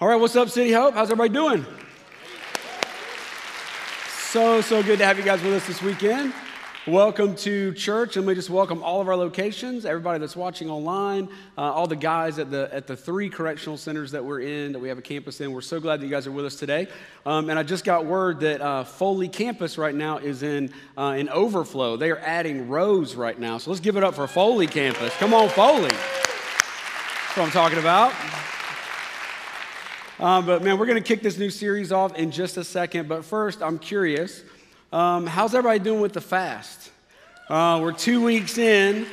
All right, what's up, City Hope? How's everybody doing? So, so good to have you guys with us this weekend. Welcome to church, and we just welcome all of our locations, everybody that's watching online, uh, all the guys at the at the three correctional centers that we're in, that we have a campus in. We're so glad that you guys are with us today. Um, and I just got word that uh, Foley campus right now is in uh, in overflow. They are adding rows right now, so let's give it up for Foley campus. Come on, Foley. That's what I'm talking about. Um, but man, we're going to kick this new series off in just a second. But first, I'm curious um, how's everybody doing with the fast? Uh, we're two weeks in,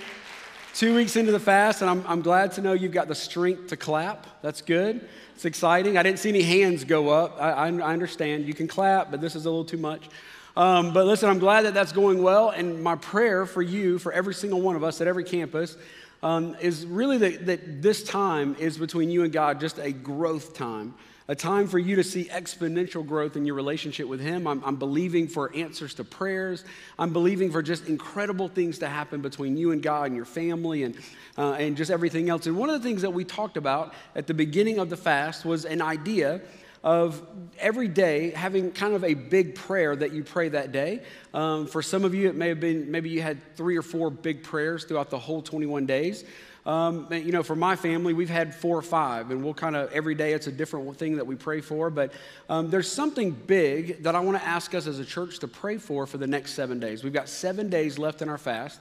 two weeks into the fast, and I'm, I'm glad to know you've got the strength to clap. That's good. It's exciting. I didn't see any hands go up. I, I, I understand. You can clap, but this is a little too much. Um, but listen, I'm glad that that's going well. And my prayer for you, for every single one of us at every campus, um, is really that, that this time is between you and God just a growth time a time for you to see exponential growth in your relationship with Him. I'm, I'm, believing for answers to prayers. I'm believing for just incredible things to happen between you and God and your family and, uh, and just everything else. And one of the things that we talked about at the beginning of the fast was an idea of every day having kind of a big prayer that you pray that day. Um, for some of you, it may have been maybe you had three or four big prayers throughout the whole 21 days. Um, you know, for my family, we've had four or five, and we'll kind of every day it's a different thing that we pray for. But um, there's something big that I want to ask us as a church to pray for for the next seven days. We've got seven days left in our fast.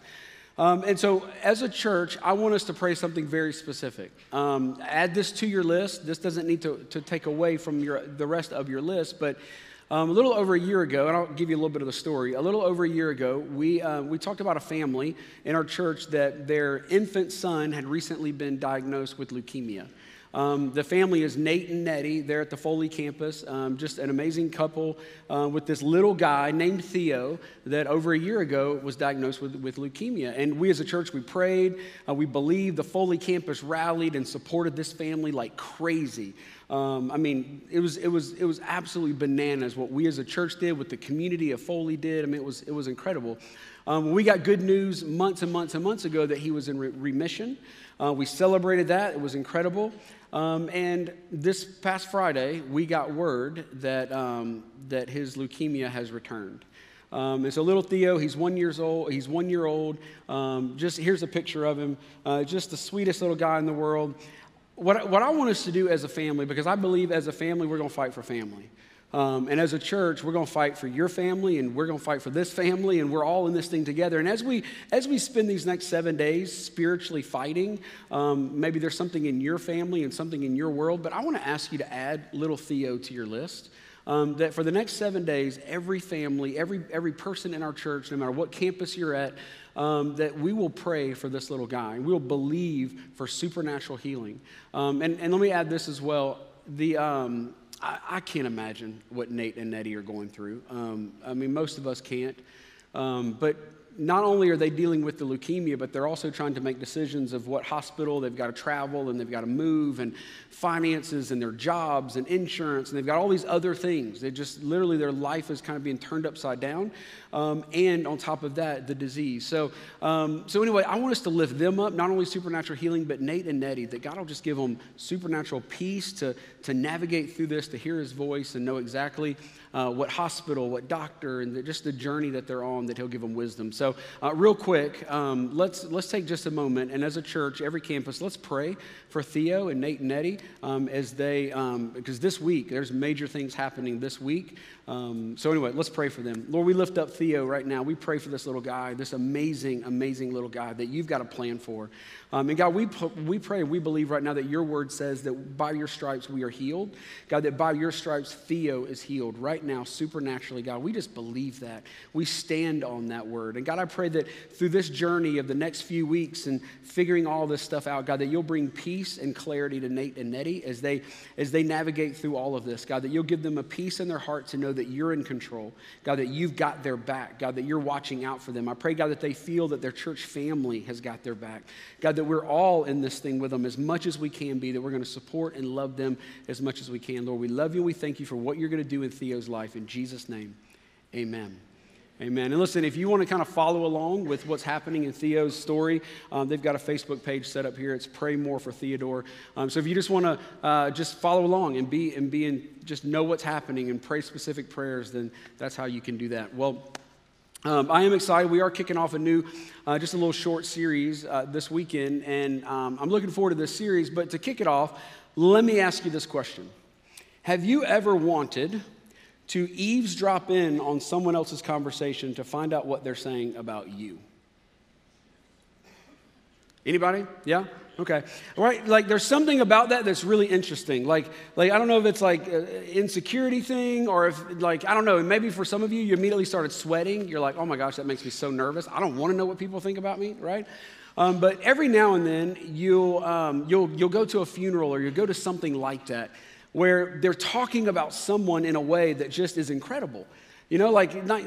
Um, and so, as a church, I want us to pray something very specific. Um, add this to your list. This doesn't need to, to take away from your, the rest of your list, but um, a little over a year ago, and I'll give you a little bit of the story. A little over a year ago, we, uh, we talked about a family in our church that their infant son had recently been diagnosed with leukemia. Um, the family is Nate and Nettie. They're at the Foley campus. Um, just an amazing couple uh, with this little guy named Theo that over a year ago was diagnosed with, with leukemia. And we as a church, we prayed. Uh, we believed. The Foley campus rallied and supported this family like crazy. Um, I mean, it was, it, was, it was absolutely bananas what we as a church did, what the community of Foley did. I mean, it was, it was incredible. Um, we got good news months and months and months ago that he was in re- remission. Uh, we celebrated that, it was incredible. Um, and this past Friday, we got word that, um, that his leukemia has returned. Um, and so little Theo, he's one years old. He's one year old. Um, just here's a picture of him. Uh, just the sweetest little guy in the world what, what I want us to do as a family, because I believe as a family, we're going to fight for family. Um, and as a church, we're going to fight for your family, and we're going to fight for this family, and we're all in this thing together. And as we as we spend these next seven days spiritually fighting, um, maybe there's something in your family and something in your world. But I want to ask you to add little Theo to your list. Um, that for the next seven days, every family, every every person in our church, no matter what campus you're at, um, that we will pray for this little guy. We will believe for supernatural healing. Um, and, and let me add this as well. The, um, I, I, can't imagine what Nate and Nettie are going through. Um, I mean, most of us can't. Um, but not only are they dealing with the leukemia, but they're also trying to make decisions of what hospital they've got to travel and they've got to move and finances and their jobs and insurance and they've got all these other things. They just literally their life is kind of being turned upside down. Um, and on top of that, the disease. So, um, so anyway, I want us to lift them up, not only supernatural healing, but Nate and Nettie, that God will just give them supernatural peace to, to navigate through this, to hear his voice and know exactly uh, what hospital, what doctor, and the, just the journey that they're on, that He'll give them wisdom. So, uh, real quick, um, let's, let's take just a moment, and as a church, every campus, let's pray for Theo and Nate and Nettie um, as they, um, because this week, there's major things happening this week. Um, so, anyway, let's pray for them. Lord, we lift up Theo right now. We pray for this little guy, this amazing, amazing little guy that you've got a plan for. Um, and God, we, we pray we believe right now that your word says that by your stripes we are healed. God, that by your stripes Theo is healed right now, supernaturally. God, we just believe that. We stand on that word. And God, I pray that through this journey of the next few weeks and figuring all this stuff out, God, that you'll bring peace and clarity to Nate and Nettie as they, as they navigate through all of this. God, that you'll give them a peace in their heart to know that you're in control. God, that you've got their back. God, that you're watching out for them. I pray, God, that they feel that their church family has got their back. God, that we're all in this thing with them as much as we can be, that we're going to support and love them as much as we can. Lord, we love you and we thank you for what you're going to do in Theo's life. In Jesus' name, amen. Amen. And listen, if you want to kind of follow along with what's happening in Theo's story, um, they've got a Facebook page set up here. It's Pray More for Theodore. Um, so if you just want to uh, just follow along and be and be in, just know what's happening and pray specific prayers, then that's how you can do that. Well, um, I am excited. We are kicking off a new, uh, just a little short series uh, this weekend, and um, I'm looking forward to this series. But to kick it off, let me ask you this question Have you ever wanted to eavesdrop in on someone else's conversation to find out what they're saying about you. Anybody? Yeah? Okay. Right? Like there's something about that that's really interesting. Like like I don't know if it's like an insecurity thing or if like I don't know, maybe for some of you you immediately started sweating. You're like, "Oh my gosh, that makes me so nervous. I don't want to know what people think about me," right? Um, but every now and then you'll, um, you'll, you'll go to a funeral or you'll go to something like that where they're talking about someone in a way that just is incredible. You know, like not,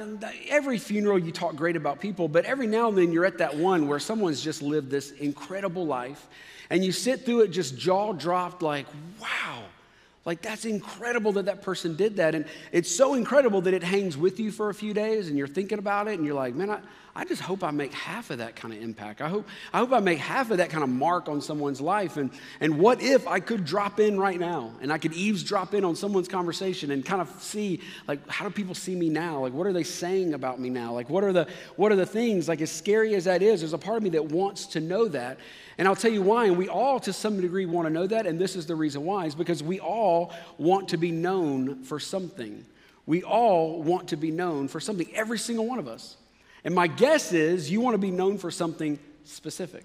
every funeral you talk great about people, but every now and then you're at that one where someone's just lived this incredible life and you sit through it just jaw dropped, like, wow, like that's incredible that that person did that. And it's so incredible that it hangs with you for a few days and you're thinking about it and you're like, man, I, I just hope I make half of that kind of impact. I hope, I hope I make half of that kind of mark on someone's life. And, and what if I could drop in right now and I could eavesdrop in on someone's conversation and kind of see, like, how do people see me now? Like, what are they saying about me now? Like, what are the, what are the things, like, as scary as that is, there's a part of me that wants to know that. And I'll tell you why. And we all, to some degree, want to know that. And this is the reason why, is because we all want to be known for something. We all want to be known for something, every single one of us. And my guess is you want to be known for something specific.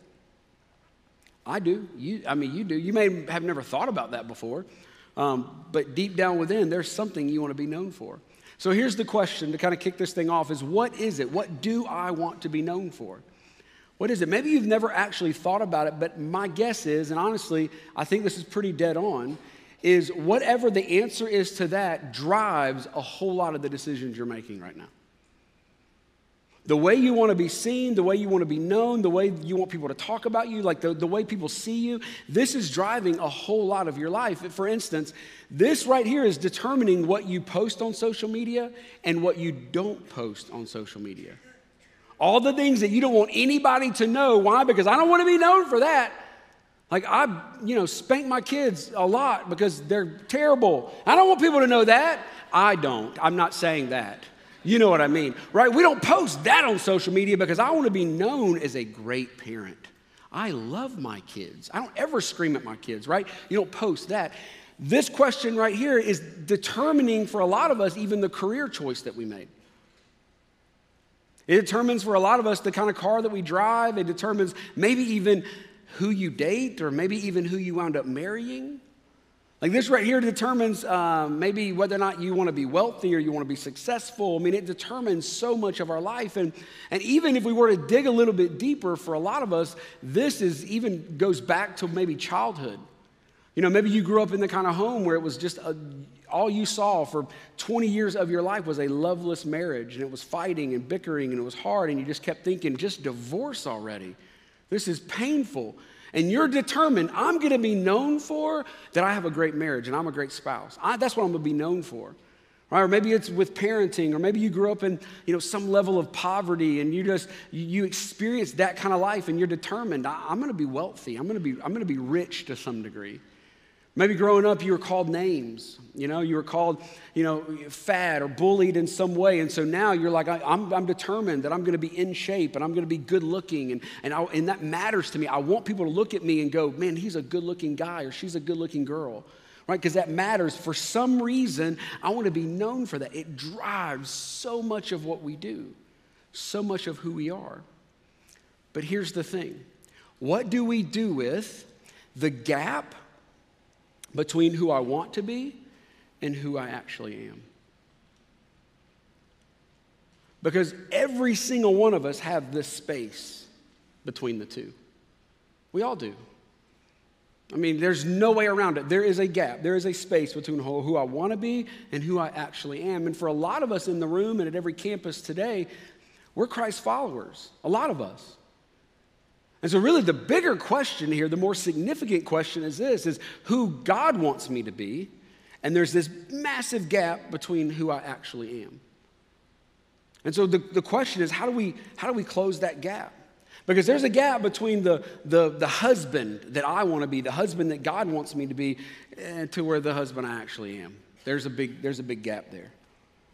I do. You, I mean, you do. You may have never thought about that before, um, but deep down within, there's something you want to be known for. So here's the question to kind of kick this thing off is what is it? What do I want to be known for? What is it? Maybe you've never actually thought about it, but my guess is, and honestly, I think this is pretty dead on, is whatever the answer is to that drives a whole lot of the decisions you're making right now. The way you want to be seen, the way you want to be known, the way you want people to talk about you, like the, the way people see you, this is driving a whole lot of your life. For instance, this right here is determining what you post on social media and what you don't post on social media. All the things that you don't want anybody to know. Why? Because I don't want to be known for that. Like I, you know, spank my kids a lot because they're terrible. I don't want people to know that. I don't. I'm not saying that. You know what I mean, right? We don't post that on social media because I want to be known as a great parent. I love my kids. I don't ever scream at my kids, right? You don't post that. This question right here is determining for a lot of us even the career choice that we made. It determines for a lot of us the kind of car that we drive. It determines maybe even who you date or maybe even who you wound up marrying. Like this right here determines um, maybe whether or not you want to be wealthy or you want to be successful. I mean, it determines so much of our life. And, and even if we were to dig a little bit deeper, for a lot of us, this is even goes back to maybe childhood. You know, maybe you grew up in the kind of home where it was just a, all you saw for 20 years of your life was a loveless marriage and it was fighting and bickering and it was hard and you just kept thinking, just divorce already. This is painful and you're determined, I'm going to be known for that I have a great marriage and I'm a great spouse. I, that's what I'm going to be known for. Right? Or maybe it's with parenting, or maybe you grew up in you know, some level of poverty and you just you, experience that kind of life and you're determined, I'm going to be wealthy. I'm going to be, I'm going to be rich to some degree. Maybe growing up, you were called names. You know, you were called, you know, fat or bullied in some way. And so now you're like, I, am I'm, I'm determined that I'm going to be in shape and I'm going to be good looking. And, and, I, and that matters to me. I want people to look at me and go, man, he's a good looking guy or she's a good looking girl. Right? Because that matters. For some reason, I want to be known for that. It drives so much of what we do, so much of who we are. But here's the thing what do we do with the gap? Between who I want to be and who I actually am. Because every single one of us have this space between the two. We all do. I mean, there's no way around it. There is a gap. There is a space between who I want to be and who I actually am. And for a lot of us in the room and at every campus today, we're Christ followers. A lot of us. And so really the bigger question here, the more significant question is this is who God wants me to be, and there's this massive gap between who I actually am. And so the, the question is how do, we, how do we close that gap? Because there's a gap between the, the, the husband that I want to be, the husband that God wants me to be, to where the husband I actually am. There's a big, there's a big gap there.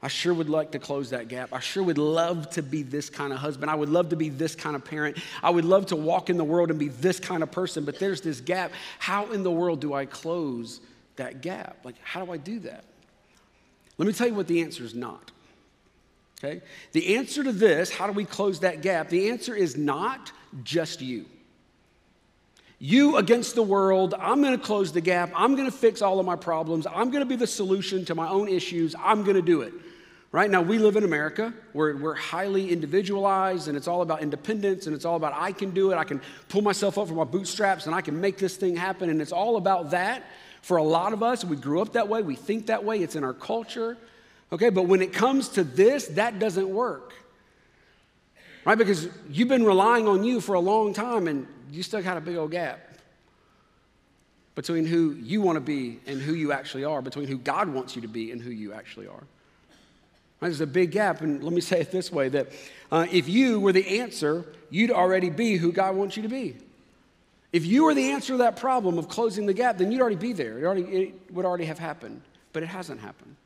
I sure would like to close that gap. I sure would love to be this kind of husband. I would love to be this kind of parent. I would love to walk in the world and be this kind of person, but there's this gap. How in the world do I close that gap? Like, how do I do that? Let me tell you what the answer is not. Okay? The answer to this, how do we close that gap? The answer is not just you. You against the world, I'm gonna close the gap. I'm gonna fix all of my problems. I'm gonna be the solution to my own issues. I'm gonna do it. Right now, we live in America where we're highly individualized and it's all about independence and it's all about I can do it. I can pull myself up from my bootstraps and I can make this thing happen. And it's all about that for a lot of us. We grew up that way, we think that way, it's in our culture. Okay, but when it comes to this, that doesn't work. Right? Because you've been relying on you for a long time and you still got a big old gap between who you want to be and who you actually are, between who God wants you to be and who you actually are. There's a big gap, and let me say it this way that uh, if you were the answer, you'd already be who God wants you to be. If you were the answer to that problem of closing the gap, then you'd already be there. It, already, it would already have happened, but it hasn't happened.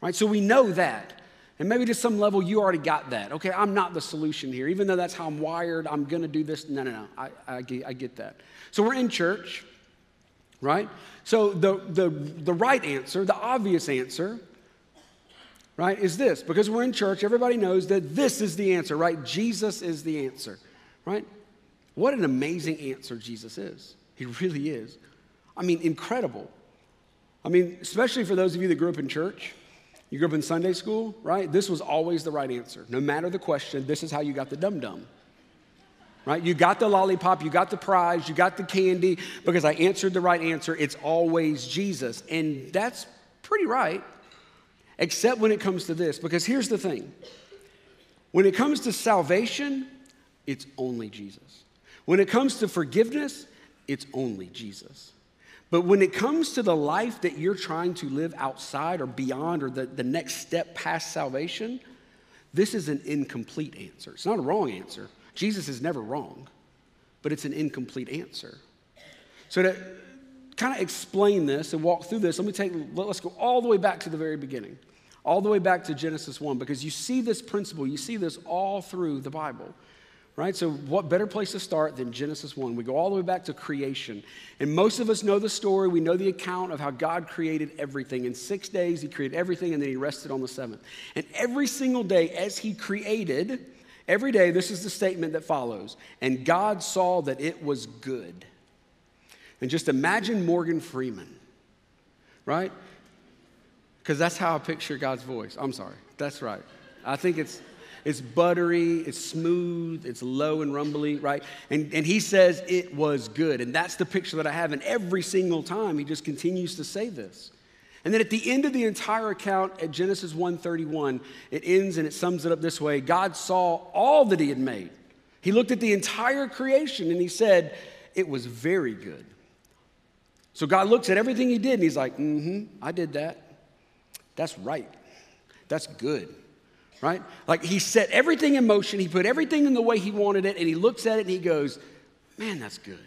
Right? So we know that. And maybe to some level, you already got that. Okay, I'm not the solution here. Even though that's how I'm wired, I'm going to do this. No, no, no. I, I, get, I get that. So we're in church, right? So the, the, the right answer, the obvious answer, right, is this. Because we're in church, everybody knows that this is the answer, right? Jesus is the answer, right? What an amazing answer Jesus is. He really is. I mean, incredible. I mean, especially for those of you that grew up in church, you grew up in Sunday school, right? This was always the right answer. No matter the question, this is how you got the dum dum. Right? You got the lollipop, you got the prize, you got the candy because I answered the right answer. It's always Jesus. And that's pretty right except when it comes to this. Because here's the thing when it comes to salvation, it's only Jesus. When it comes to forgiveness, it's only Jesus. But when it comes to the life that you're trying to live outside or beyond or the, the next step past salvation, this is an incomplete answer. It's not a wrong answer. Jesus is never wrong, but it's an incomplete answer. So to kind of explain this and walk through this, let me take let's go all the way back to the very beginning all the way back to Genesis 1 because you see this principle, you see this all through the Bible. Right? So, what better place to start than Genesis 1? We go all the way back to creation. And most of us know the story. We know the account of how God created everything. In six days, He created everything, and then He rested on the seventh. And every single day, as He created, every day, this is the statement that follows And God saw that it was good. And just imagine Morgan Freeman, right? Because that's how I picture God's voice. I'm sorry. That's right. I think it's it's buttery, it's smooth, it's low and rumbly, right? And, and he says it was good. And that's the picture that I have. And every single time he just continues to say this. And then at the end of the entire account at Genesis 1:31, it ends and it sums it up this way: God saw all that he had made. He looked at the entire creation and he said, It was very good. So God looks at everything he did and he's like, Mm-hmm, I did that. That's right. That's good. Right? Like he set everything in motion, he put everything in the way he wanted it, and he looks at it and he goes, Man, that's good.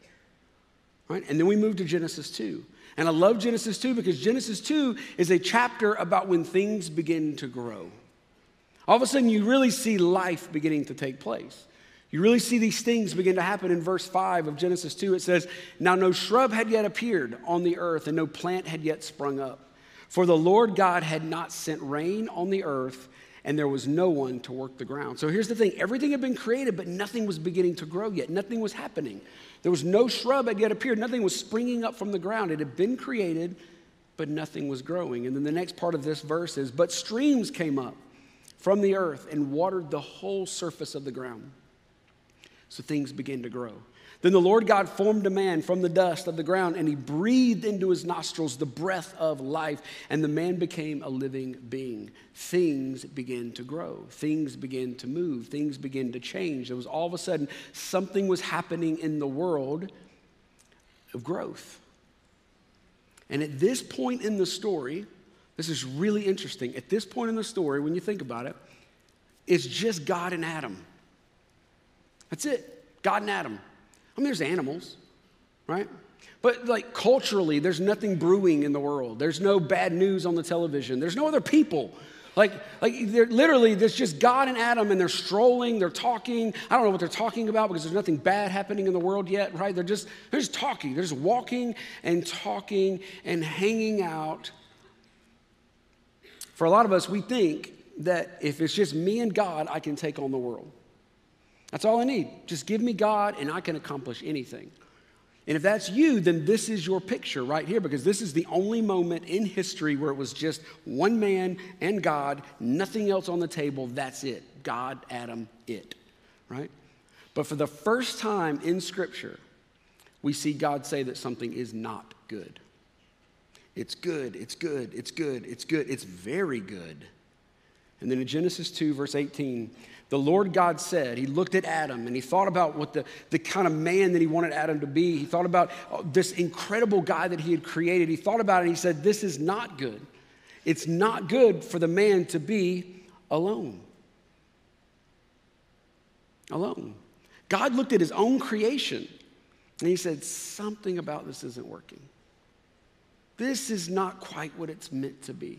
Right? And then we move to Genesis 2. And I love Genesis 2 because Genesis 2 is a chapter about when things begin to grow. All of a sudden, you really see life beginning to take place. You really see these things begin to happen in verse 5 of Genesis 2. It says, Now no shrub had yet appeared on the earth, and no plant had yet sprung up. For the Lord God had not sent rain on the earth, and there was no one to work the ground. So here's the thing everything had been created, but nothing was beginning to grow yet. Nothing was happening. There was no shrub had yet appeared. Nothing was springing up from the ground. It had been created, but nothing was growing. And then the next part of this verse is But streams came up from the earth and watered the whole surface of the ground. So things began to grow. Then the Lord God formed a man from the dust of the ground, and he breathed into his nostrils the breath of life, and the man became a living being. Things began to grow, things began to move, things began to change. There was all of a sudden something was happening in the world of growth. And at this point in the story, this is really interesting. At this point in the story, when you think about it, It's just God and Adam. That's it. God and Adam. I mean, there's animals, right? But like culturally, there's nothing brewing in the world. There's no bad news on the television. There's no other people. Like, like they're literally, there's just God and Adam, and they're strolling, they're talking. I don't know what they're talking about because there's nothing bad happening in the world yet, right? They're just, they're just talking. They're just walking and talking and hanging out. For a lot of us, we think that if it's just me and God, I can take on the world. That's all I need. Just give me God, and I can accomplish anything. And if that's you, then this is your picture right here because this is the only moment in history where it was just one man and God, nothing else on the table. That's it. God, Adam, it, right? But for the first time in Scripture, we see God say that something is not good. It's good, it's good, it's good, it's good, it's very good. And then in Genesis 2, verse 18, the Lord God said, He looked at Adam and he thought about what the, the kind of man that he wanted Adam to be. He thought about uh, this incredible guy that he had created. He thought about it and he said, This is not good. It's not good for the man to be alone. Alone. God looked at his own creation and he said, Something about this isn't working. This is not quite what it's meant to be.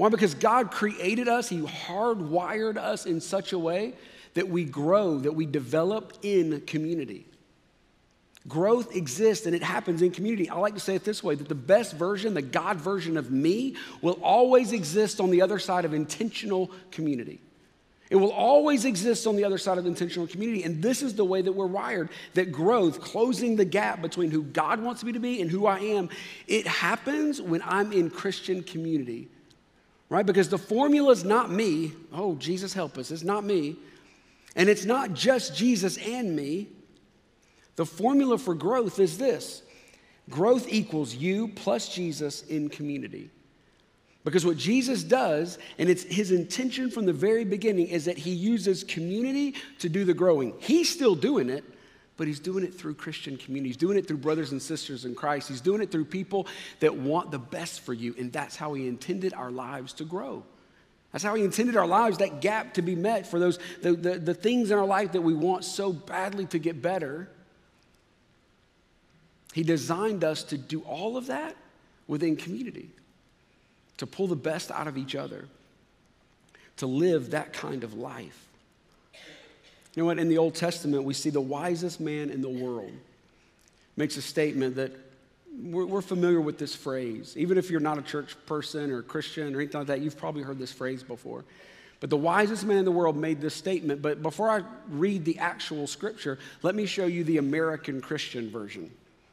Why? Because God created us, He hardwired us in such a way that we grow, that we develop in community. Growth exists and it happens in community. I like to say it this way that the best version, the God version of me, will always exist on the other side of intentional community. It will always exist on the other side of intentional community. And this is the way that we're wired that growth, closing the gap between who God wants me to be and who I am, it happens when I'm in Christian community right? Because the formula is not me. Oh, Jesus, help us. It's not me. And it's not just Jesus and me. The formula for growth is this growth equals you plus Jesus in community. Because what Jesus does, and it's his intention from the very beginning, is that he uses community to do the growing. He's still doing it, but he's doing it through Christian community. He's doing it through brothers and sisters in Christ. He's doing it through people that want the best for you, and that's how he intended our lives to grow. That's how he intended our lives, that gap to be met for those the, the, the things in our life that we want so badly to get better. He designed us to do all of that within community, to pull the best out of each other, to live that kind of life. You know what? In the Old Testament, we see the wisest man in the world makes a statement that we're, we're, familiar with this phrase. Even if you're not a church person or a Christian or anything like that, you've probably heard this phrase before. But the wisest man in the world made this statement. But before I read the actual scripture, let me show you the American Christian version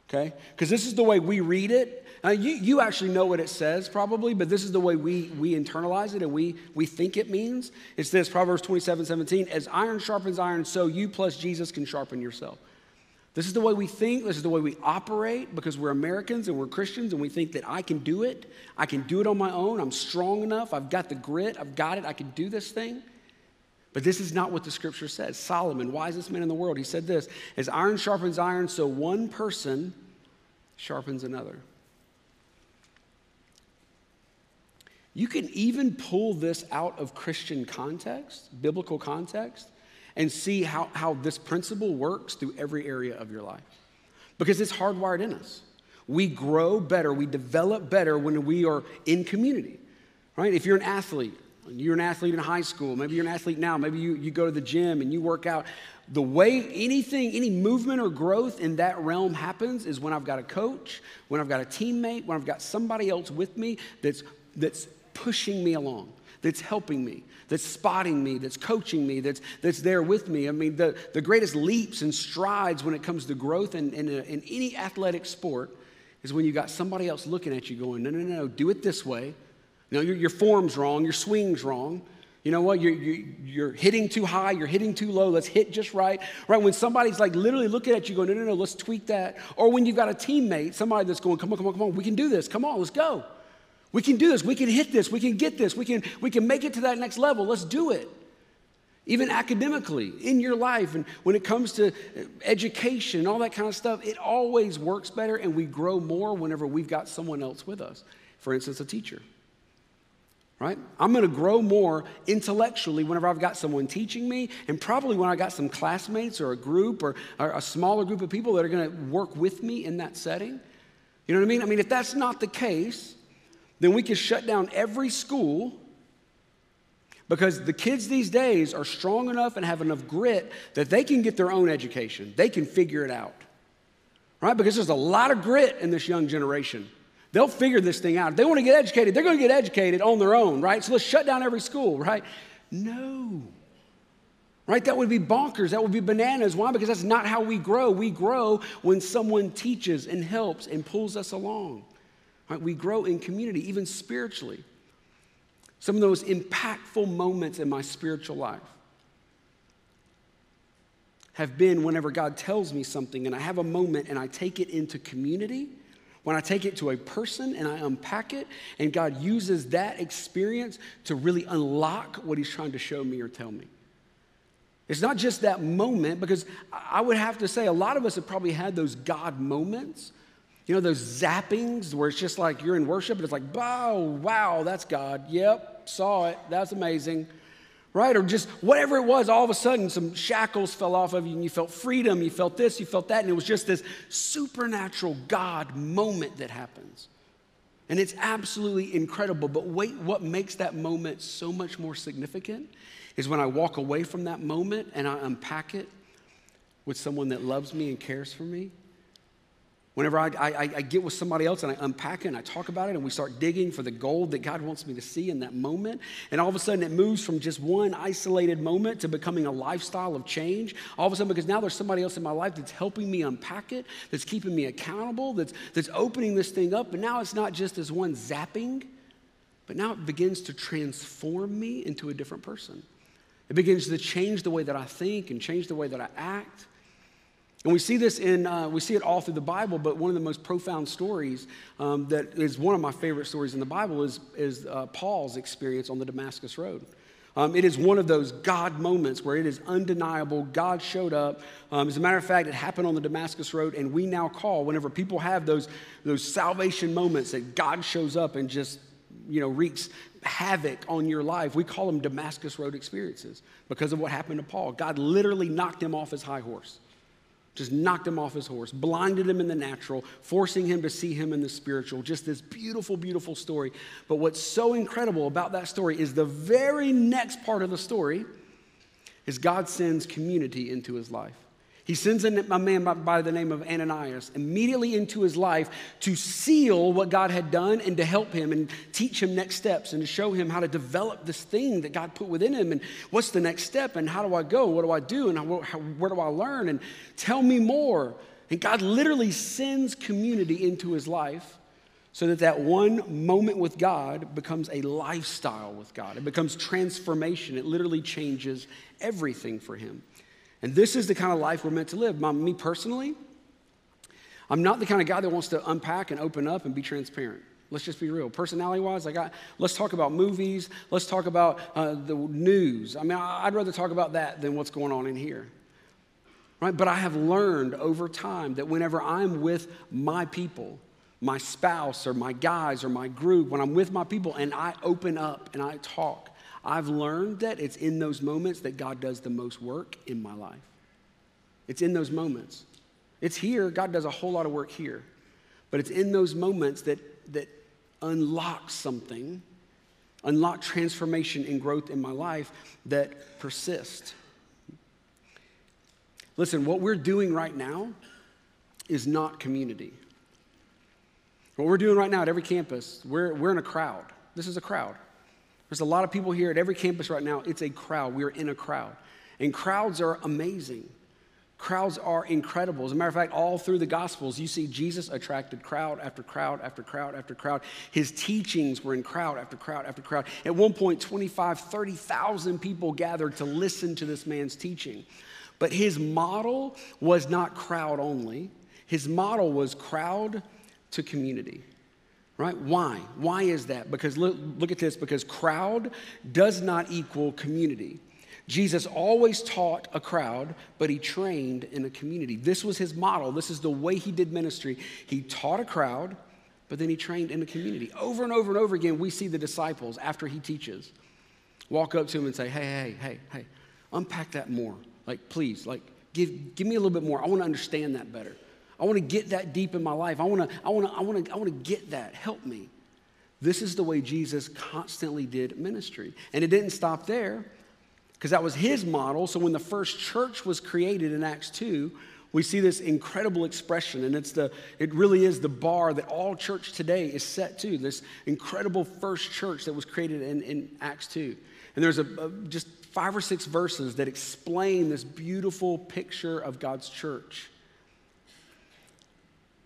okay? Because this is the way we read it. Uh, you, you actually know what it says probably, but this is the way we, we internalize it and we, we think it means. It's this Proverbs 27 17, as iron sharpens iron, so you plus Jesus can sharpen yourself. This is the way we think, this is the way we operate because we're Americans and we're Christians and we think that I can do it. I can do it on my own. I'm strong enough. I've got the grit. I've got it. I can do this thing. But this is not what the scripture says. Solomon, wisest man in the world, he said this As iron sharpens iron, so one person sharpens another. You can even pull this out of Christian context, biblical context, and see how, how this principle works through every area of your life. Because it's hardwired in us. We grow better, we develop better when we are in community, right? If you're an athlete, you're an athlete in high school, maybe you're an athlete now, maybe you, you go to the gym and you work out. The way anything, any movement or growth in that realm happens is when I've got a coach, when I've got a teammate, when I've got somebody else with me that's, that's pushing me along, that's helping me, that's spotting me, that's coaching me, that's, that's there with me. I mean, the, the greatest leaps and strides when it comes to growth in, in, a, in any athletic sport is when you got somebody else looking at you going, no, no, no, do it this way. You know, your, your form's wrong, your swing's wrong. You know what? You're, you're, hitting too high, you're hitting too low. Let's hit just right. Right? When somebody's like literally looking at you going, no, no, no, let's tweak that. Or when you've got a teammate, somebody that's going, come on, come on, come on, we can do this. Come on, let's go. We can do this. We can hit this. We can get this. We can, we can make it to that next level. Let's do it. Even academically, in your life, and when it comes to uh, education, and all that kind of stuff, it always works better and we grow more whenever we've got someone else with us. For instance, a teacher. Right? I'm gonna grow more intellectually whenever I've got someone teaching me, and probably when I got some classmates or a group or, or a smaller group of people that are gonna work with me in that setting. You know what I mean? I mean, if that's not the case, then we can shut down every school because the kids these days are strong enough and have enough grit that they can get their own education. They can figure it out. Right? Because there's a lot of grit in this young generation. They'll figure this thing out. If they want to get educated, they're going to get educated on their own, right? So let's shut down every school, right? No. Right? That would be bonkers. That would be bananas. Why? Because that's not how we grow. We grow when someone teaches and helps and pulls us along. Right? We grow in community, even spiritually. Some of those impactful moments in my spiritual life have been whenever God tells me something and I have a moment and I take it into community, when I take it to a person and I unpack it, and God uses that experience to really unlock what He's trying to show me or tell me. It's not just that moment, because I would have to say a lot of us have probably had those God moments you know, those zappings where it's just like you're in worship and it's like, wow, wow, that's God. Yep, saw it. That's amazing. Right? Or just whatever it was, all of a sudden some shackles fell off of you and you felt freedom, you felt this, you felt that, and it was just this supernatural God moment that happens. And it's absolutely incredible. But wait, what makes that moment so much more significant is when I walk away from that moment and I unpack it with someone that loves me and cares for me Whenever I, I, I, get with somebody else and I unpack it and I talk about it and we start digging for the gold that God wants me to see in that moment, and all of a sudden it moves from just one isolated moment to becoming a lifestyle of change. All of a sudden, because now there's somebody else in my life that's helping me unpack it, that's keeping me accountable, that's, that's opening this thing up. And now it's not just as one zapping, but now it begins to transform me into a different person. It begins to change the way that I think and change the way that I act. And we see this in, uh, we see it all through the Bible, but one of the most profound stories um, that is one of my favorite stories in the Bible is, is uh, Paul's experience on the Damascus Road. Um, it is one of those God moments where it is undeniable. God showed up. Um, as a matter of fact, it happened on the Damascus Road, and we now call, whenever people have those, those salvation moments that God shows up and just you know, wreaks havoc on your life, we call them Damascus Road experiences because of what happened to Paul. God literally knocked him off his high horse just knocked him off his horse, blinded him in the natural, forcing him to see him in the spiritual. Just this beautiful, beautiful story. But what's so incredible about that story is the very next part of the story is God sends community into his life. He sends a man by the name of Ananias immediately into his life to seal what God had done and to help him and teach him next steps and to show him how to develop this thing that God put within him and what's the next step and how do I go? What do I do? And where do I learn? And tell me more. And God literally sends community into his life so that that one moment with God becomes a lifestyle with God. It becomes transformation. It literally changes everything for him. And this is the kind of life we're meant to live. me personally, I'm not the kind of guy that wants to unpack and open up and be transparent. Let's just be real. Personality wise, I got, let's talk about movies. Let's talk about uh, the news. I mean, I'd rather talk about that than what's going on in here. Right? But I have learned over time that whenever I'm with my people, my spouse or my guys or my group, when I'm with my people and I open up and I talk, I've learned that it's in those moments that God does the most work in my life. It's in those moments. It's here, God does a whole lot of work here. But it's in those moments that, that unlock something, unlock transformation and growth in my life that persist. Listen, what we're doing right now is not community. What we're doing right now at every campus, we're, we're in a crowd. This is a crowd. There's a lot of people here at every campus right now. It's a crowd. We're in a crowd. And crowds are amazing. Crowds are incredible. As a matter of fact, all through the Gospels, you see Jesus attracted crowd after crowd after crowd after crowd. His teachings were in crowd after crowd after crowd. At one point, 25, 30,000 people gathered to listen to this man's teaching. But his model was not crowd only, his model was crowd to community right? Why? Why is that? Because look, look at this because crowd does not equal community. Jesus always taught a crowd, but he trained in a community. This was his model. This is the way he did ministry. He taught a crowd, but then he trained in a community. Over and over and over again, we see the disciples after he teaches walk up to him and say, Hey, hey, hey, hey, unpack that more. Like, please, like, give, give me a little bit more. I want to understand that better. I want to get that deep in my life. I want to, I want to, I want to, I want to get that. Help me. This is the way Jesus constantly did ministry. And it didn't stop there because that was his model. So when the first church was created in Acts 2, we see this incredible expression, and it's the, it really is the bar that all church today is set to. This incredible first church that was created in, in Acts 2. And there's a, a, just five or six verses that explain this beautiful picture of God's church.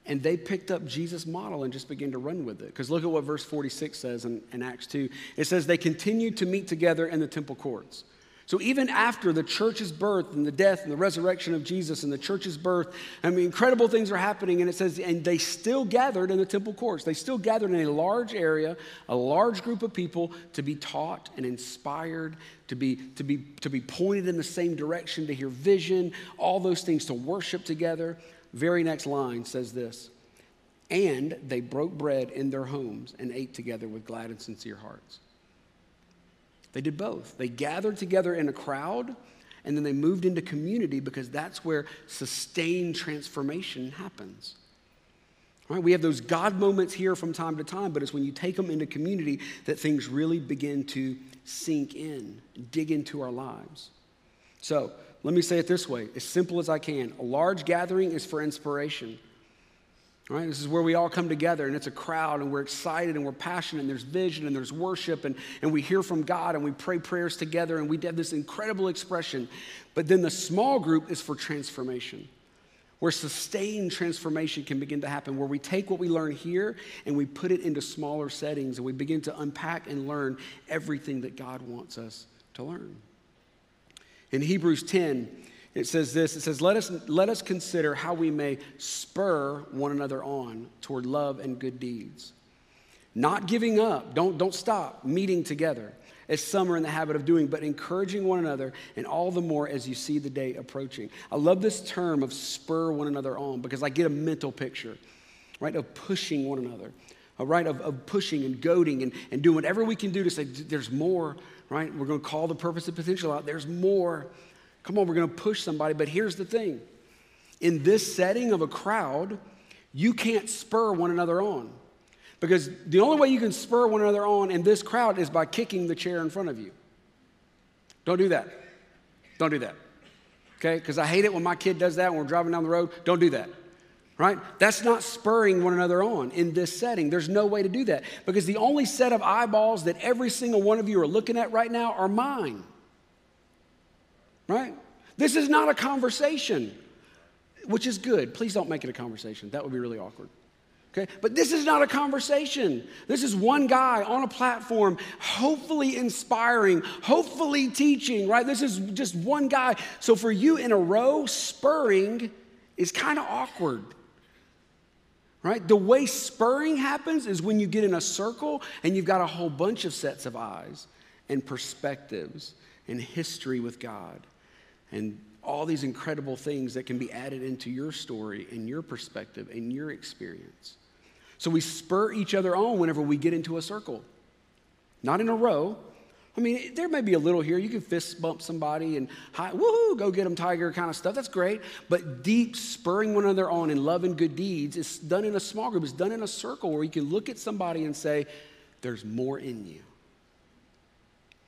And they picked up Jesus' model and just began to run with it. Because look at what verse 46 says in, in Acts 2. It says, They continued to meet together in the temple courts. So even after the church's birth and the death and the resurrection of Jesus and the church's birth, I mean, incredible things are happening. And it says, and they still gathered in the temple courts. They still gathered in a large area, a large group of people to be taught and inspired, to be, to be, to be pointed in the same direction, to hear vision, all those things, to worship together. Very next line says this And they broke bread in their homes and ate together with glad and sincere hearts. They did both. They gathered together in a crowd and then they moved into community because that's where sustained transformation happens. Right? We have those God moments here from time to time, but it's when you take them into community that things really begin to sink in, dig into our lives. So let me say it this way as simple as I can a large gathering is for inspiration. Right? This is where we all come together and it's a crowd and we're excited and we're passionate and there's vision and there's worship and, and we hear from God and we pray prayers together and we have this incredible expression. But then the small group is for transformation, where sustained transformation can begin to happen, where we take what we learn here and we put it into smaller settings and we begin to unpack and learn everything that God wants us to learn. In Hebrews 10, it says this it says, let us, let us consider how we may spur one another on toward love and good deeds. Not giving up, don't, don't stop meeting together, as some are in the habit of doing, but encouraging one another, and all the more as you see the day approaching. I love this term of spur one another on because I get a mental picture, right, of pushing one another, right, of, of pushing and goading and, and doing whatever we can do to say, there's more, right? We're going to call the purpose and potential out, there's more. Come on, we're going to push somebody. But here's the thing in this setting of a crowd, you can't spur one another on. Because the only way you can spur one another on in this crowd is by kicking the chair in front of you. Don't do that. Don't do that. Okay? Because I hate it when my kid does that when we're driving down the road. Don't do that. Right? That's not spurring one another on in this setting. There's no way to do that. Because the only set of eyeballs that every single one of you are looking at right now are mine right? This is not a conversation, which is good. Please don't make it a conversation. That would be really awkward. Okay? But this is not a conversation. This is one guy on a platform, hopefully inspiring, hopefully teaching, right? This is just one guy. So for you in a row, spurring is kind of awkward. Right? The way spurring happens is when you get in a circle and you've got a whole bunch of sets of eyes and perspectives and history with God and all these incredible things that can be added into your story and your perspective and your experience. So we spur each other on whenever we get into a circle, not in a row. I mean, there may be a little here. You can fist bump somebody and hi, woohoo, go get them, tiger kind of stuff. That's great. But deep spurring one another on in love and good deeds is done in a small group. It's done in a circle where you can look at somebody and say, there's more in you.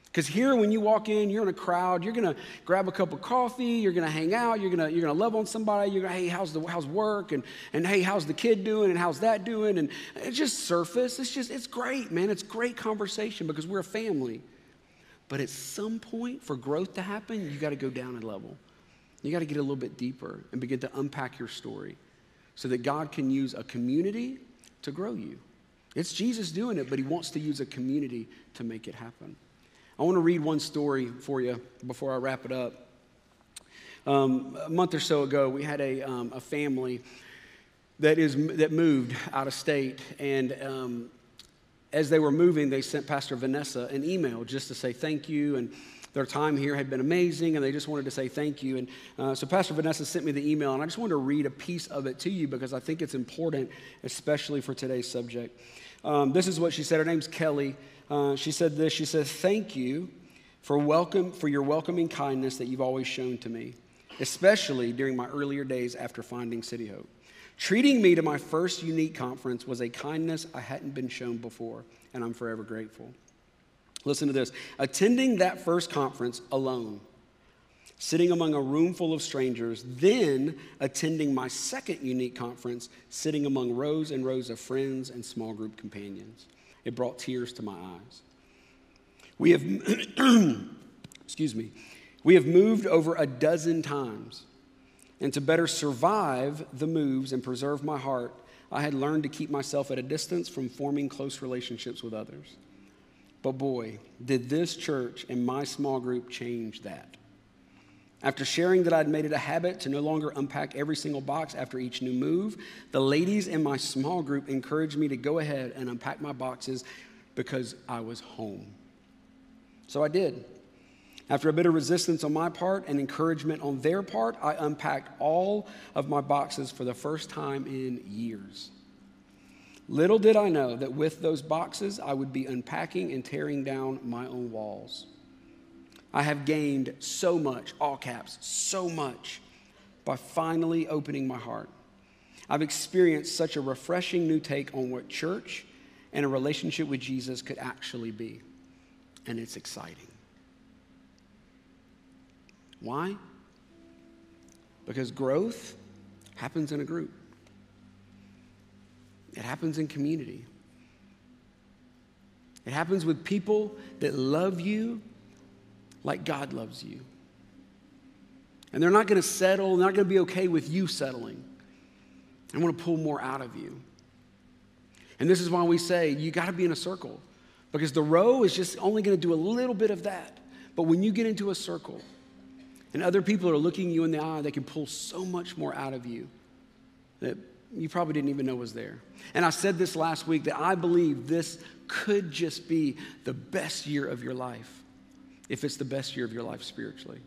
Because here, when you walk in, you're in a crowd, you're going to grab a cup of coffee, you're going to hang out, you're going to, you're to love on somebody, you're going to, hey, how's, the, how's work? And, and hey, how's the kid doing? And how's that doing? And it's just surface. It's just, it's great, man. It's great conversation because we're a family. But at some point, for growth to happen, you got to go down a level. You got to get a little bit deeper and begin to unpack your story so that God can use a community to grow you. It's Jesus doing it, but he wants to use a community to make it happen. I want to read one story for you before I wrap it up. Um, a month or so ago, we had a, um, a family that, is, that moved out of state. And um, as they were moving, they sent Pastor Vanessa an email just to say thank you and their time here had been amazing and they just wanted to say thank you. And uh, so Pastor Vanessa sent me the email, and I just wanted to read a piece of it to you because I think it's important, especially for today's subject. Um, this is what she said. Her name's Kelly. Uh, she said this. She says, "Thank you for welcome for your welcoming kindness that you've always shown to me, especially during my earlier days after finding City Hope. Treating me to my first unique conference was a kindness I hadn't been shown before, and I'm forever grateful." Listen to this attending that first conference alone, sitting among a room full of strangers, then attending my second unique conference, sitting among rows and rows of friends and small group companions. It brought tears to my eyes. We have, excuse me, we have moved over a dozen times. And to better survive the moves and preserve my heart, I had learned to keep myself at a distance from forming close relationships with others. But boy, did this church and my small group change that. After sharing that I'd made it a habit to no longer unpack every single box after each new move, the ladies in my small group encouraged me to go ahead and unpack my boxes because I was home. So I did. After a bit of resistance on my part and encouragement on their part, I unpacked all of my boxes for the first time in years. Little did I know that with those boxes, I would be unpacking and tearing down my own walls. I have gained so much, all caps, so much, by finally opening my heart. I've experienced such a refreshing new take on what church and a relationship with Jesus could actually be. And it's exciting. Why? Because growth happens in a group. It happens in community. It happens with people that love you like God loves you. And they're not going to settle, they're not going to be okay with you settling. I want to pull more out of you. And this is why we say you got to be in a circle because the row is just only going to do a little bit of that. But when you get into a circle and other people are looking you in the eye, they can pull so much more out of you that you probably didn't even know was there. And I said this last week that I believe this could just be the best year of your life if it's the best year of your life spiritually.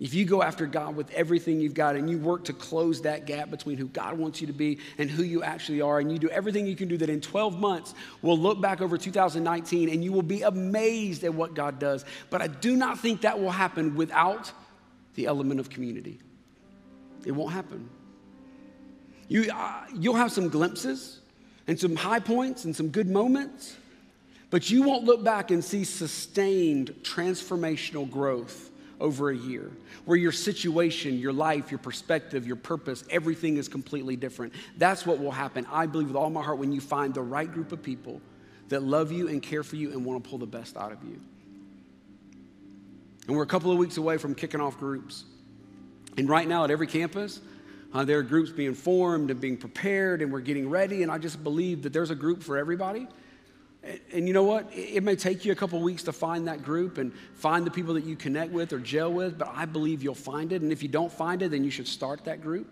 If you go after God with everything you've got and you work to close that gap between who God wants you to be and who you actually are, and you do everything you can do, that in 12 months we'll look back over 2019 and you will be amazed at what God does. But I do not think that will happen without the element of community. It won't happen. You, uh, you'll have some glimpses and some high points and some good moments, but you won't look back and see sustained transformational growth over a year where your situation, your life, your perspective, your purpose, everything is completely different. That's what will happen, I believe, with all my heart, when you find the right group of people that love you and care for you and want to pull the best out of you. And we're a couple of weeks away from kicking off groups. And right now, at every campus, uh, there are groups being formed and being prepared, and we're getting ready. And I just believe that there's a group for everybody. And, and you know what? It, it may take you a couple weeks to find that group and find the people that you connect with or gel with, but I believe you'll find it. And if you don't find it, then you should start that group.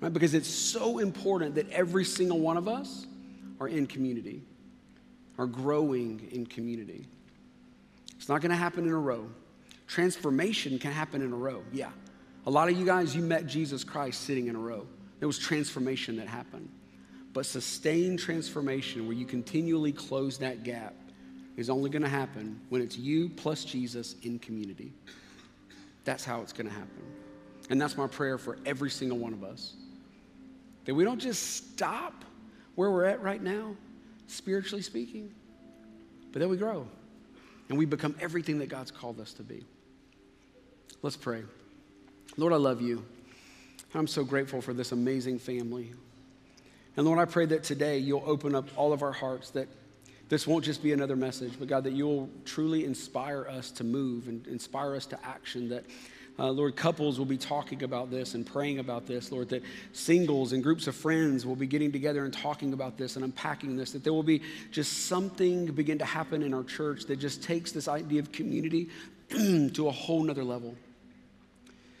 Right? Because it's so important that every single one of us are in community, are growing in community. It's not going to happen in a row. Transformation can happen in a row, yeah. A lot of you guys, you met Jesus Christ sitting in a row. There was transformation that happened. But sustained transformation, where you continually close that gap, is only going to happen when it's you plus Jesus in community. That's how it's going to happen. And that's my prayer for every single one of us. That we don't just stop where we're at right now, spiritually speaking, but that we grow and we become everything that God's called us to be. Let's pray. Lord, I love you. I'm so grateful for this amazing family. And Lord, I pray that today you'll open up all of our hearts, that this won't just be another message, but God, that you'll truly inspire us to move and inspire us to action. That, uh, Lord, couples will be talking about this and praying about this, Lord, that singles and groups of friends will be getting together and talking about this and unpacking this, that there will be just something begin to happen in our church that just takes this idea of community to a whole nother level.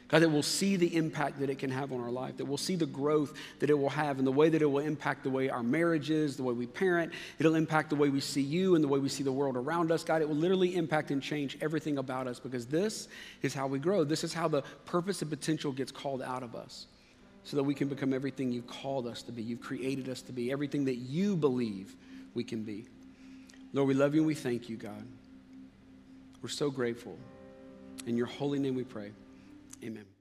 God, that we'll see the impact that it can have on our life, that we'll see the growth that it will have and the way that it will impact the way our marriage is, the way we parent. It'll impact the way we see you and the way we see the world around us. God, it will literally impact and change everything about us because this is how we grow. This is how the purpose and potential gets called out of us so that we can become everything you've called us to be. You've created us to be, everything that you believe we can be. Lord, we love you and we thank you, God. We're so grateful. In your holy name we pray. Amen.